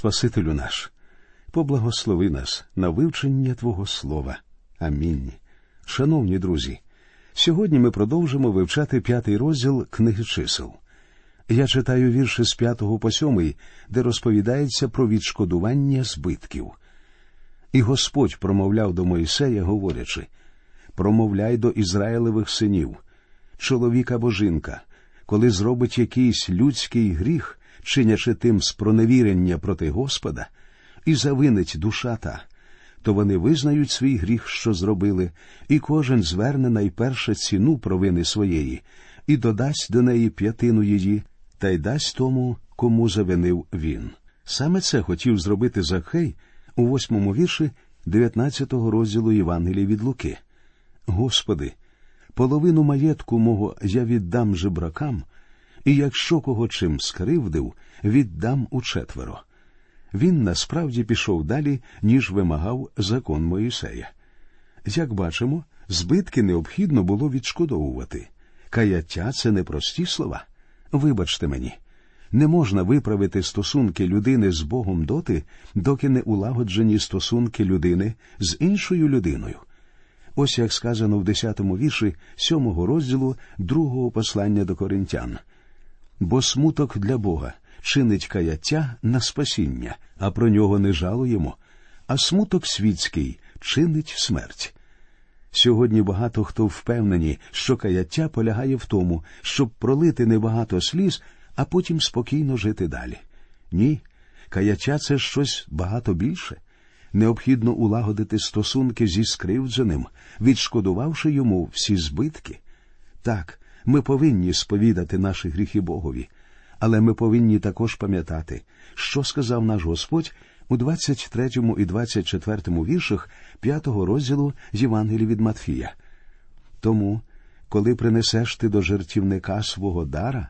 Спасителю наш, поблагослови нас на вивчення Твого Слова. Амінь. Шановні друзі, сьогодні ми продовжимо вивчати п'ятий розділ книги чисел. Я читаю вірші з п'ятого по сьомий, де розповідається про відшкодування збитків. І Господь промовляв до Моїсея, говорячи промовляй до Ізраїлевих синів, чоловік або жінка, коли зробить якийсь людський гріх, чинячи тим спроневірення проти Господа, і завинить душа та, то вони визнають свій гріх, що зробили, і кожен зверне найперше ціну провини своєї, і додасть до неї п'ятину її, та й дасть тому, кому завинив він. Саме це хотів зробити Закхей у восьмому вірші 19-го розділу Євангелія від Луки. Господи, половину маєтку мого я віддам жебракам, і якщо кого чим скривдив, віддам у четверо. Він насправді пішов далі, ніж вимагав закон Моїсея. Як бачимо, збитки необхідно було відшкодовувати. Каяття це не прості слова. Вибачте мені, не можна виправити стосунки людини з Богом доти, доки не улагоджені стосунки людини з іншою людиною. Ось як сказано в 10-му вірші 7-го розділу другого послання до коринтян. Бо смуток для Бога чинить каяття на спасіння, а про нього не жалуємо, а смуток світський чинить смерть. Сьогодні багато хто впевнені, що каяття полягає в тому, щоб пролити небагато сліз, а потім спокійно жити далі. Ні, каяття це щось багато більше. Необхідно улагодити стосунки зі скривдженим, відшкодувавши йому всі збитки. Так, ми повинні сповідати наші гріхи Богові, але ми повинні також пам'ятати, що сказав наш Господь у 23 і 24 віршах 5 розділу Євангелії від Матфія. Тому, коли принесеш ти до жертівника свого дара,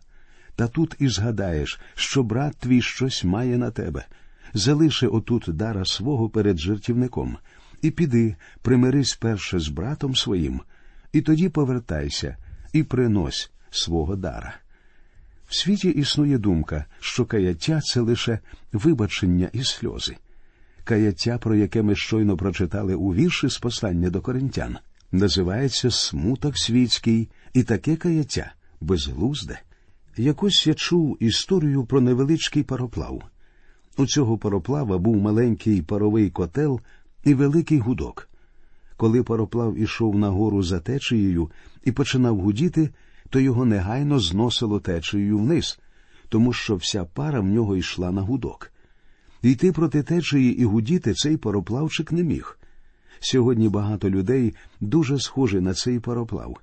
та тут і згадаєш, що брат твій щось має на тебе, залиши отут дара свого перед жертівником, і піди, примирись перше з братом своїм, і тоді повертайся і принось свого дара. В світі існує думка, що каяття це лише вибачення і сльози. Каяття, про яке ми щойно прочитали у вірші з послання до коринтян, називається смуток світський і таке каяття безглузде. Якось я чув історію про невеличкий пароплав. У цього пароплава був маленький паровий котел і великий гудок. Коли пароплав ішов нагору за течією і починав гудіти, то його негайно зносило течією вниз, тому що вся пара в нього йшла на гудок. Йти проти течії і гудіти цей пароплавчик не міг. Сьогодні багато людей дуже схожі на цей пароплав.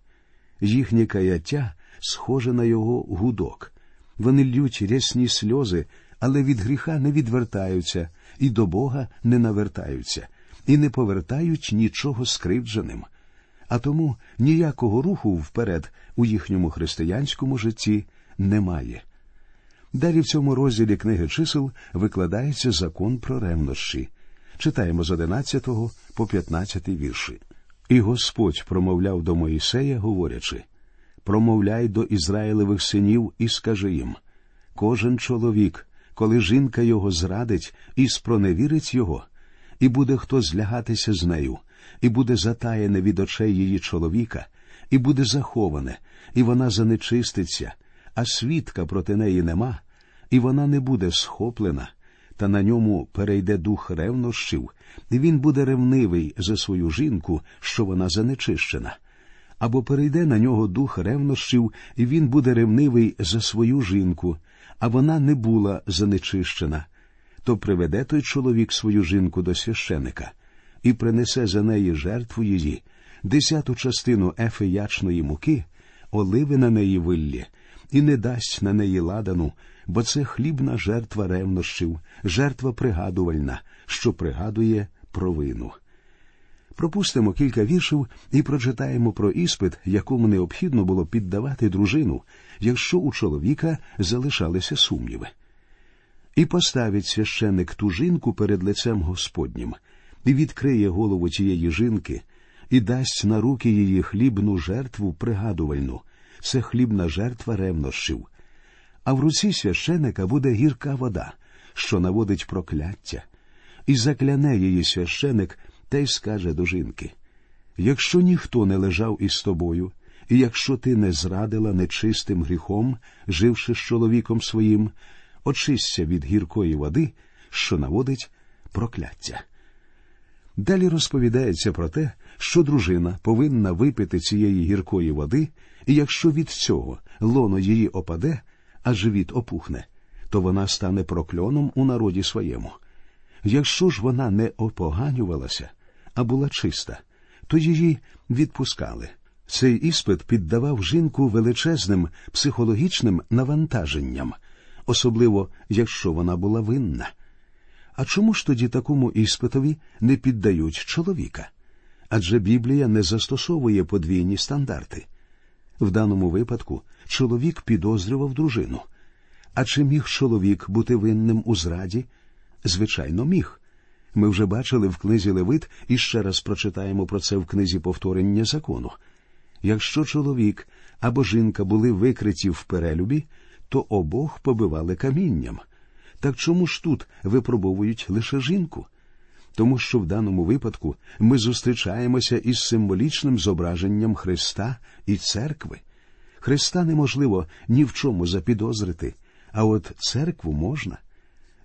Їхнє каяття схоже на його гудок. Вони лють рясні сльози, але від гріха не відвертаються і до Бога не навертаються, і не повертають нічого скривдженим. А тому ніякого руху вперед у їхньому християнському житті немає. Далі в цьому розділі книги чисел викладається закон про ревнощі. Читаємо з 11 по 15 вірші. І Господь промовляв до Моїсея, говорячи Промовляй до Ізраїлевих синів і скажи їм кожен чоловік, коли жінка його зрадить і спроневірить його, і буде хто злягатися з нею, і буде затаєне від очей її чоловіка, і буде заховане, і вона занечиститься, а свідка проти неї нема, і вона не буде схоплена, та на ньому перейде дух ревнощів, і він буде ревнивий за свою жінку, що вона занечищена. Або перейде на нього дух ревнощів, і він буде ревнивий за свою жінку, а вона не була занечищена, то приведе той чоловік свою жінку до священика і принесе за неї жертву її, десяту частину ефи ячної муки, оливи на неї виллі, і не дасть на неї ладану, бо це хлібна жертва ревнощів, жертва пригадувальна, що пригадує провину. Пропустимо кілька віршів і прочитаємо про іспит, якому необхідно було піддавати дружину, якщо у чоловіка залишалися сумніви. І поставить священик ту жінку перед лицем Господнім, і відкриє голову тієї жінки, і дасть на руки її хлібну жертву пригадувальну, це хлібна жертва ревнощів. А в руці священика буде гірка вода, що наводить прокляття, і закляне її священик та й скаже до жінки Якщо ніхто не лежав із тобою, і якщо ти не зрадила нечистим гріхом, живши з чоловіком своїм, очисться від гіркої води, що наводить прокляття. Далі розповідається про те, що дружина повинна випити цієї гіркої води, і якщо від цього лоно її опаде, а живіт опухне, то вона стане прокльоном у народі своєму. Якщо ж вона не опоганювалася, а була чиста, то її відпускали. Цей іспит піддавав жінку величезним психологічним навантаженням, особливо якщо вона була винна. А чому ж тоді такому іспитові не піддають чоловіка? Адже Біблія не застосовує подвійні стандарти. В даному випадку чоловік підозрював дружину. А чи міг чоловік бути винним у зраді? Звичайно, міг. Ми вже бачили в книзі Левит і ще раз прочитаємо про це в книзі повторення закону. Якщо чоловік або жінка були викриті в перелюбі, то обох побивали камінням. Так чому ж тут випробовують лише жінку? Тому що в даному випадку ми зустрічаємося із символічним зображенням Христа і церкви. Христа неможливо ні в чому запідозрити, а от церкву можна.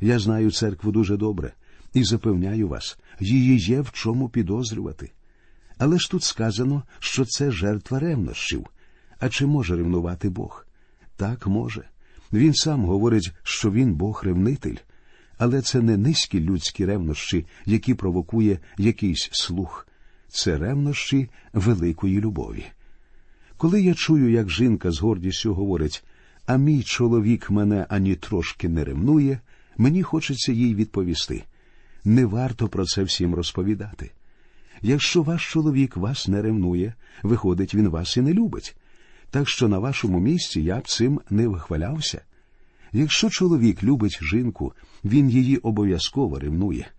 Я знаю церкву дуже добре і запевняю вас, її є в чому підозрювати. Але ж тут сказано, що це жертва ревнощів. А чи може ревнувати Бог? Так може. Він сам говорить, що він Бог ревнитель, але це не низькі людські ревнощі, які провокує якийсь слух, це ревнощі великої любові. Коли я чую, як жінка з гордістю говорить, а мій чоловік мене ані трошки не ревнує, мені хочеться їй відповісти. Не варто про це всім розповідати. Якщо ваш чоловік вас не ревнує, виходить, він вас і не любить. Так що на вашому місці я б цим не вихвалявся. Якщо чоловік любить жінку, він її обов'язково ревнує.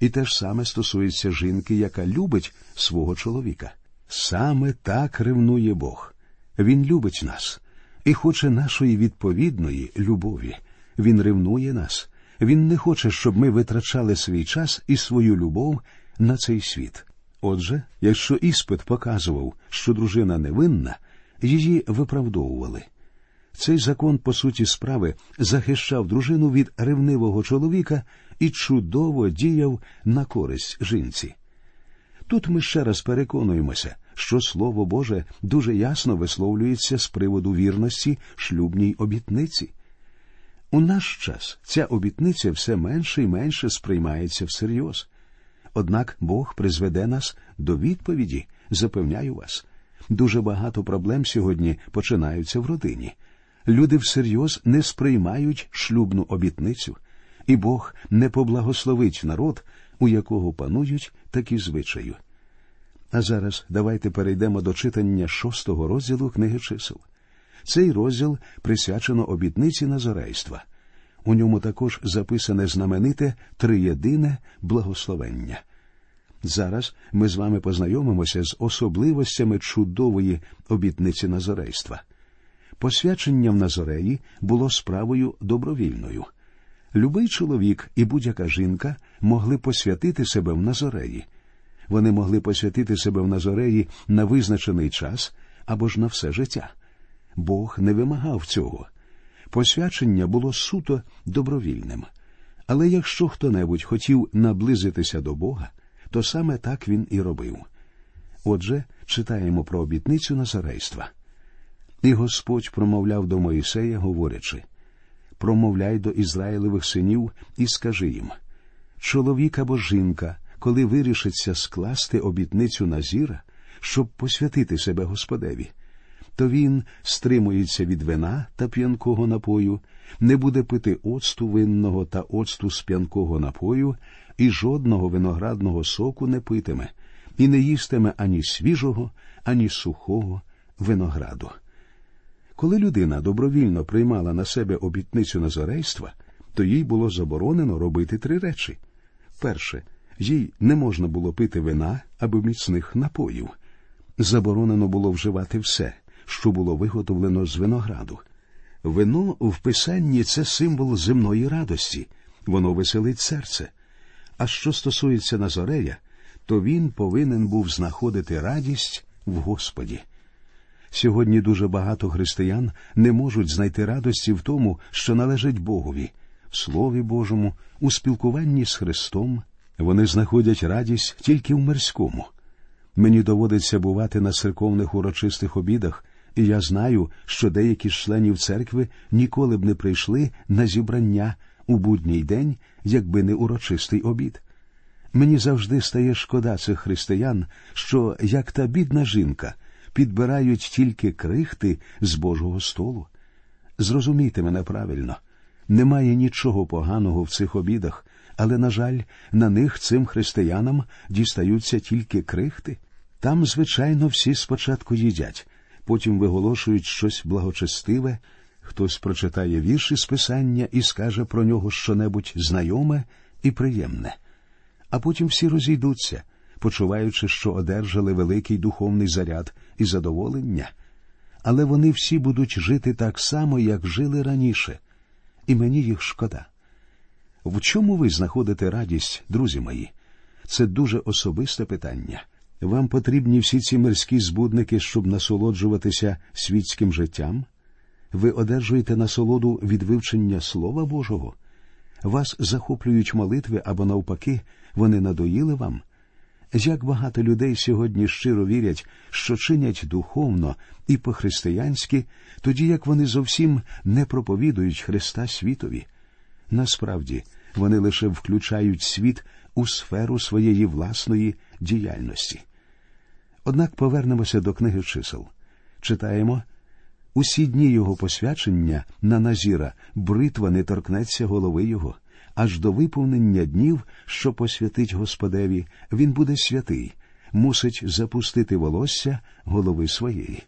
І те ж саме стосується жінки, яка любить свого чоловіка. Саме так ревнує Бог. Він любить нас і хоче нашої відповідної любові. Він ревнує нас. Він не хоче, щоб ми витрачали свій час і свою любов на цей світ. Отже, якщо іспит показував, що дружина невинна, її виправдовували. Цей закон, по суті справи, захищав дружину від ревнивого чоловіка і чудово діяв на користь жінці. Тут ми ще раз переконуємося, що Слово Боже дуже ясно висловлюється з приводу вірності шлюбній обітниці. У наш час ця обітниця все менше і менше сприймається всерйоз. Однак Бог призведе нас до відповіді, запевняю вас. Дуже багато проблем сьогодні починаються в родині. Люди всерйоз не сприймають шлюбну обітницю, і Бог не поблагословить народ, у якого панують такі звичаї. А зараз давайте перейдемо до читання шостого розділу книги чисел. Цей розділ присвячено обітниці Назарейства. У ньому також записане знамените триєдине благословення. Зараз ми з вами познайомимося з особливостями чудової обітниці Назарейства. Посвячення в Назореї було справою добровільною. Любий чоловік і будь-яка жінка могли посвятити себе в Назореї. Вони могли посвятити себе в Назореї на визначений час або ж на все життя. Бог не вимагав цього. Посвячення було суто добровільним. Але якщо хто небудь хотів наблизитися до Бога, то саме так він і робив. Отже, читаємо про обітницю Назарейства. І Господь промовляв до Моїсея, говорячи промовляй до Ізраїлевих синів і скажи їм чоловік або жінка, коли вирішиться скласти обітницю Назіра, щоб посвятити себе Господеві, то він стримується від вина та п'янкого напою, не буде пити оцту винного та оцту з п'янкого напою, і жодного виноградного соку не питиме, і не їстиме ані свіжого, ані сухого винограду. Коли людина добровільно приймала на себе обітницю назарейства, то їй було заборонено робити три речі. Перше, їй не можна було пити вина або міцних напоїв. Заборонено було вживати все, що було виготовлено з винограду. Вино в писанні це символ земної радості, воно веселить серце. А що стосується Назарея, то він повинен був знаходити радість в Господі. Сьогодні дуже багато християн не можуть знайти радості в тому, що належить Богові, в Слові Божому, у спілкуванні з Христом. Вони знаходять радість тільки в мирському. Мені доводиться бувати на церковних урочистих обідах, і я знаю, що деякі з членів церкви ніколи б не прийшли на зібрання у будній день, якби не урочистий обід. Мені завжди стає шкода цих християн, що, як та бідна жінка, підбирають тільки крихти з Божого столу. Зрозумійте мене правильно, немає нічого поганого в цих обідах, але, на жаль, на них цим християнам дістаються тільки крихти. Там, звичайно, всі спочатку їдять, потім виголошують щось благочестиве, хтось прочитає вірші з писання і скаже про нього щонебудь знайоме і приємне. А потім всі розійдуться, почуваючи, що одержали великий духовний заряд і задоволення. Але вони всі будуть жити так само, як жили раніше, і мені їх шкода. В чому ви знаходите радість, друзі мої? Це дуже особисте питання. Вам потрібні всі ці мирські збудники, щоб насолоджуватися світським життям? Ви одержуєте насолоду від вивчення Слова Божого? Вас захоплюють молитви або навпаки, вони надоїли вам? Як багато людей сьогодні щиро вірять, що чинять духовно і по-християнськи, тоді як вони зовсім не проповідують Христа світові. Насправді, вони лише включають світ у сферу своєї власної діяльності. Однак повернемося до книги чисел. Читаємо усі дні його посвячення на Назіра бритва не торкнеться голови його, аж до виповнення днів, що посвятить Господеві, він буде святий, мусить запустити волосся голови своєї.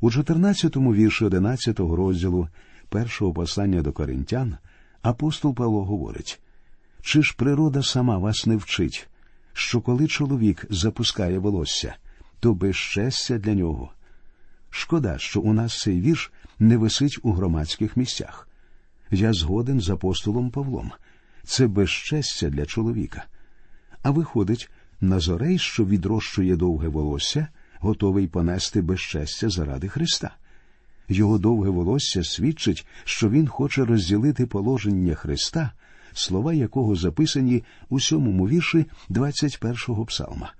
У 14-му вірші 11-го розділу першого послання до коринтян апостол Павло говорить чи ж природа сама вас не вчить, що коли чоловік запускає волосся, то безчестя для нього. Шкода, що у нас цей вірш не висить у громадських місцях. Я згоден з апостолом Павлом. Це безчестя для чоловіка. А виходить, Назорей, що відрощує довге волосся, готовий понести безчестя заради Христа. Його довге волосся свідчить, що він хоче розділити положення Христа, слова якого записані у сьомому вірші 21-го псалма.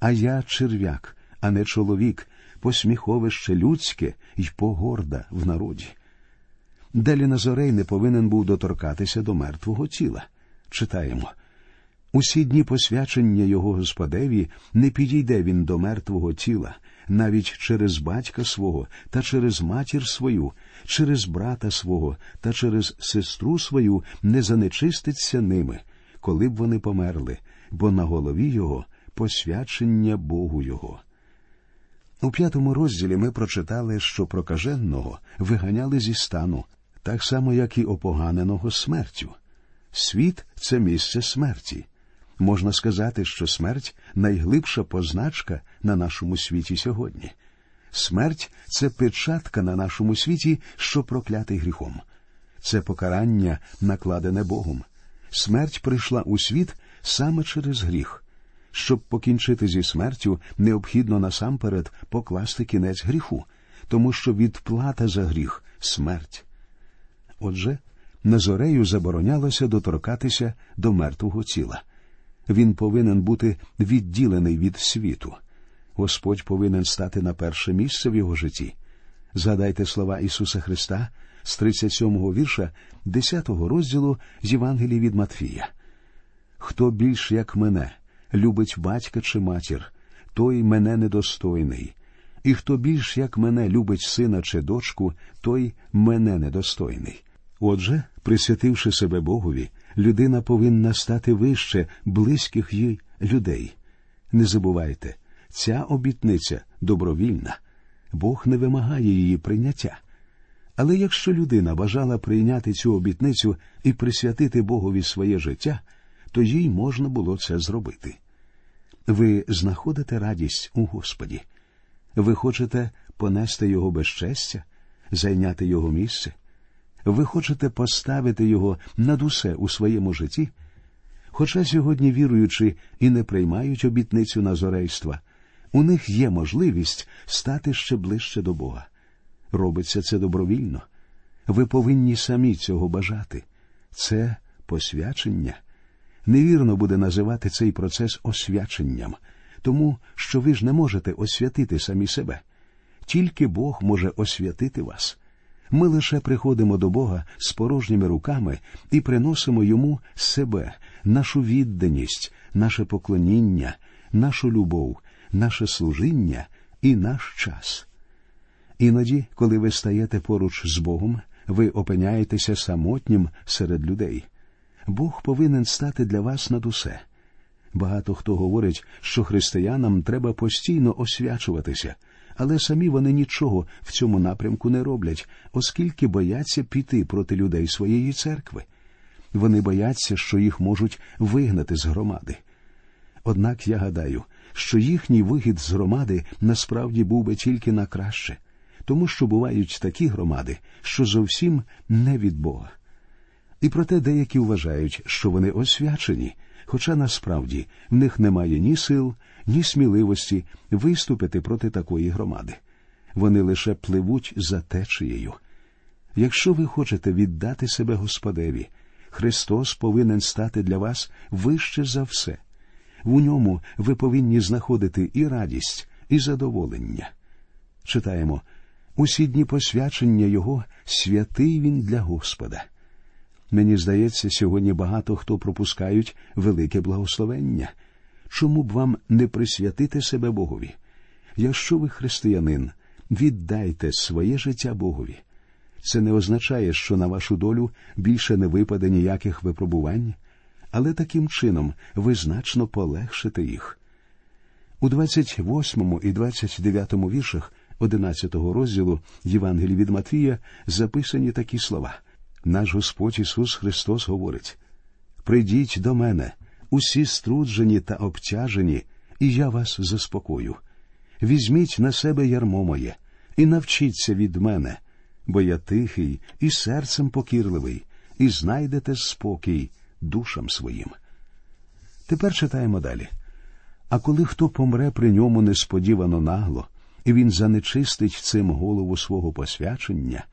А я черв'як, а не чоловік, посміховище людське й погорда в народі. Далі Назорей не повинен був доторкатися до мертвого тіла. Читаємо усі дні посвячення його Господеві не підійде він до мертвого тіла, навіть через батька свого та через матір свою, через брата свого та через сестру свою не занечиститься ними, коли б вони померли, бо на голові його посвячення Богу його. У п'ятому розділі ми прочитали, що прокаженого виганяли зі стану, так само, як і опоганеного смертю. Світ це місце смерті. Можна сказати, що смерть найглибша позначка на нашому світі сьогодні. Смерть це печатка на нашому світі, що проклятий гріхом. Це покарання, накладене Богом. Смерть прийшла у світ саме через гріх. Щоб покінчити зі смертю, необхідно насамперед покласти кінець гріху, тому що відплата за гріх смерть. Отже, Назорею заборонялося доторкатися до мертвого тіла. Він повинен бути відділений від світу. Господь повинен стати на перше місце в його житті. Згадайте слова Ісуса Христа з 37-го вірша 10-го розділу з Євангелії від Матфія. Хто більш як мене любить батька чи матір, той мене недостойний, і хто більш як мене любить сина чи дочку, той мене недостойний. Отже, присвятивши себе Богові, людина повинна стати вище близьких їй людей. Не забувайте, ця обітниця добровільна, Бог не вимагає її прийняття. Але якщо людина бажала прийняти цю обітницю і присвятити Богові своє життя, то їй можна було це зробити. Ви знаходите радість у Господі. Ви хочете понести Його безчестя, зайняти Його місце. Ви хочете поставити його над усе у своєму житті? Хоча сьогодні віруючи і не приймають обітницю назорейства, у них є можливість стати ще ближче до Бога. Робиться це добровільно. Ви повинні самі цього бажати. Це посвячення. Невірно буде називати цей процес освяченням, тому що ви ж не можете освятити самі себе. Тільки Бог може освятити вас. Ми лише приходимо до Бога з порожніми руками і приносимо йому себе, нашу відданість, наше поклоніння, нашу любов, наше служіння і наш час. Іноді, коли ви стаєте поруч з Богом, ви опиняєтеся самотнім серед людей. Бог повинен стати для вас над усе. Багато хто говорить, що християнам треба постійно освячуватися, але самі вони нічого в цьому напрямку не роблять, оскільки бояться піти проти людей своєї церкви. Вони бояться, що їх можуть вигнати з громади. Однак я гадаю, що їхній вихід з громади насправді був би тільки на краще, тому що бувають такі громади, що зовсім не від Бога. І проте деякі вважають, що вони освячені, хоча насправді в них немає ні сил, ні сміливості виступити проти такої громади. Вони лише пливуть за течією. Якщо ви хочете віддати себе Господеві, Христос повинен стати для вас вище за все. В ньому ви повинні знаходити і радість, і задоволення. Читаємо усі дні посвячення Його святий він для Господа. Мені здається, сьогодні багато хто пропускають велике благословення. Чому б вам не присвятити себе Богові? Якщо ви християнин, віддайте своє життя Богові. Це не означає, що на вашу долю більше не випаде ніяких випробувань, але таким чином ви значно полегшите їх. У 28 і 29 віршах 11 розділу Євангелії від Матвія записані такі слова. Наш Господь Ісус Христос говорить: Придіть до мене, усі струджені та обтяжені, і я вас заспокою. Візьміть на себе ярмо моє і навчіться від мене, бо я тихий і серцем покірливий, і знайдете спокій душам своїм. Тепер читаємо далі. А коли хто помре при ньому несподівано нагло, і він занечистить цим голову свого посвячення,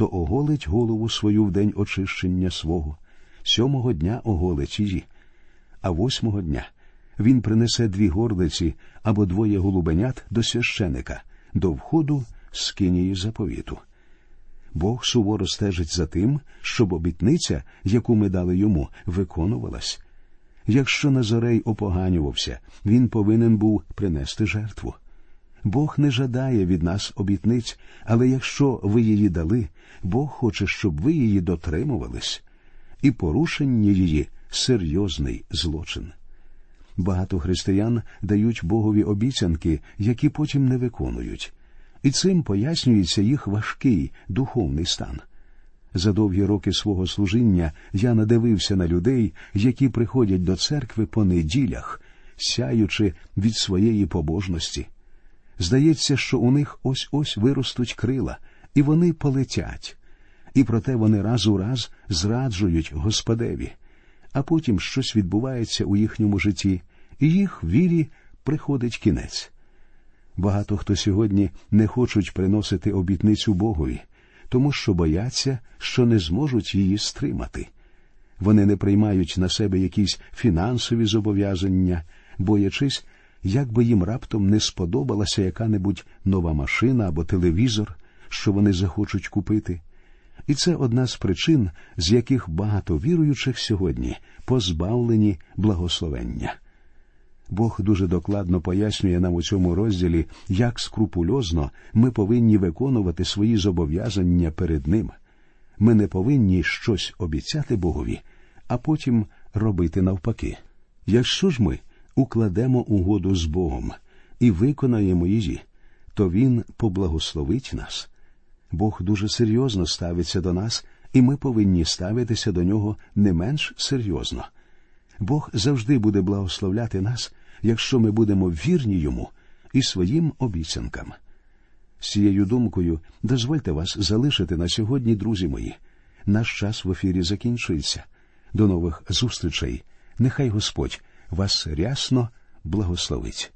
то оголить голову свою в день очищення свого, сьомого дня оголить її, а восьмого дня він принесе дві горлиці або двоє голубенят до священика, до входу з кинії заповіту. Бог суворо стежить за тим, щоб обітниця, яку ми дали йому, виконувалась. Якщо Назарей опоганювався, він повинен був принести жертву. Бог не жадає від нас обітниць, але якщо ви її дали, Бог хоче, щоб ви її дотримувались, і порушення її серйозний злочин. Багато християн дають Богові обіцянки, які потім не виконують, і цим пояснюється їх важкий духовний стан. За довгі роки свого служіння я надивився на людей, які приходять до церкви по неділях, сяючи від своєї побожності. Здається, що у них ось ось виростуть крила, і вони полетять. І проте вони раз у раз зраджують Господеві, а потім щось відбувається у їхньому житті, і їх вірі приходить кінець. Багато хто сьогодні не хочуть приносити обітницю Богові, тому що бояться, що не зможуть її стримати. Вони не приймають на себе якісь фінансові зобов'язання, боячись, як би їм раптом не сподобалася яка-небудь нова машина або телевізор, що вони захочуть купити. І це одна з причин, з яких багато віруючих сьогодні позбавлені благословення. Бог дуже докладно пояснює нам у цьому розділі, як скрупульозно ми повинні виконувати свої зобов'язання перед Ним. Ми не повинні щось обіцяти Богові, а потім робити навпаки. Якщо ж ми укладемо угоду з Богом і виконаємо її, то Він поблагословить нас. Бог дуже серйозно ставиться до нас, і ми повинні ставитися до нього не менш серйозно. Бог завжди буде благословляти нас, якщо ми будемо вірні йому і своїм обіцянкам. З цією думкою дозвольте вас залишити на сьогодні, друзі мої. Наш час в ефірі закінчується. До нових зустрічей. Нехай Господь вас рясно благословить.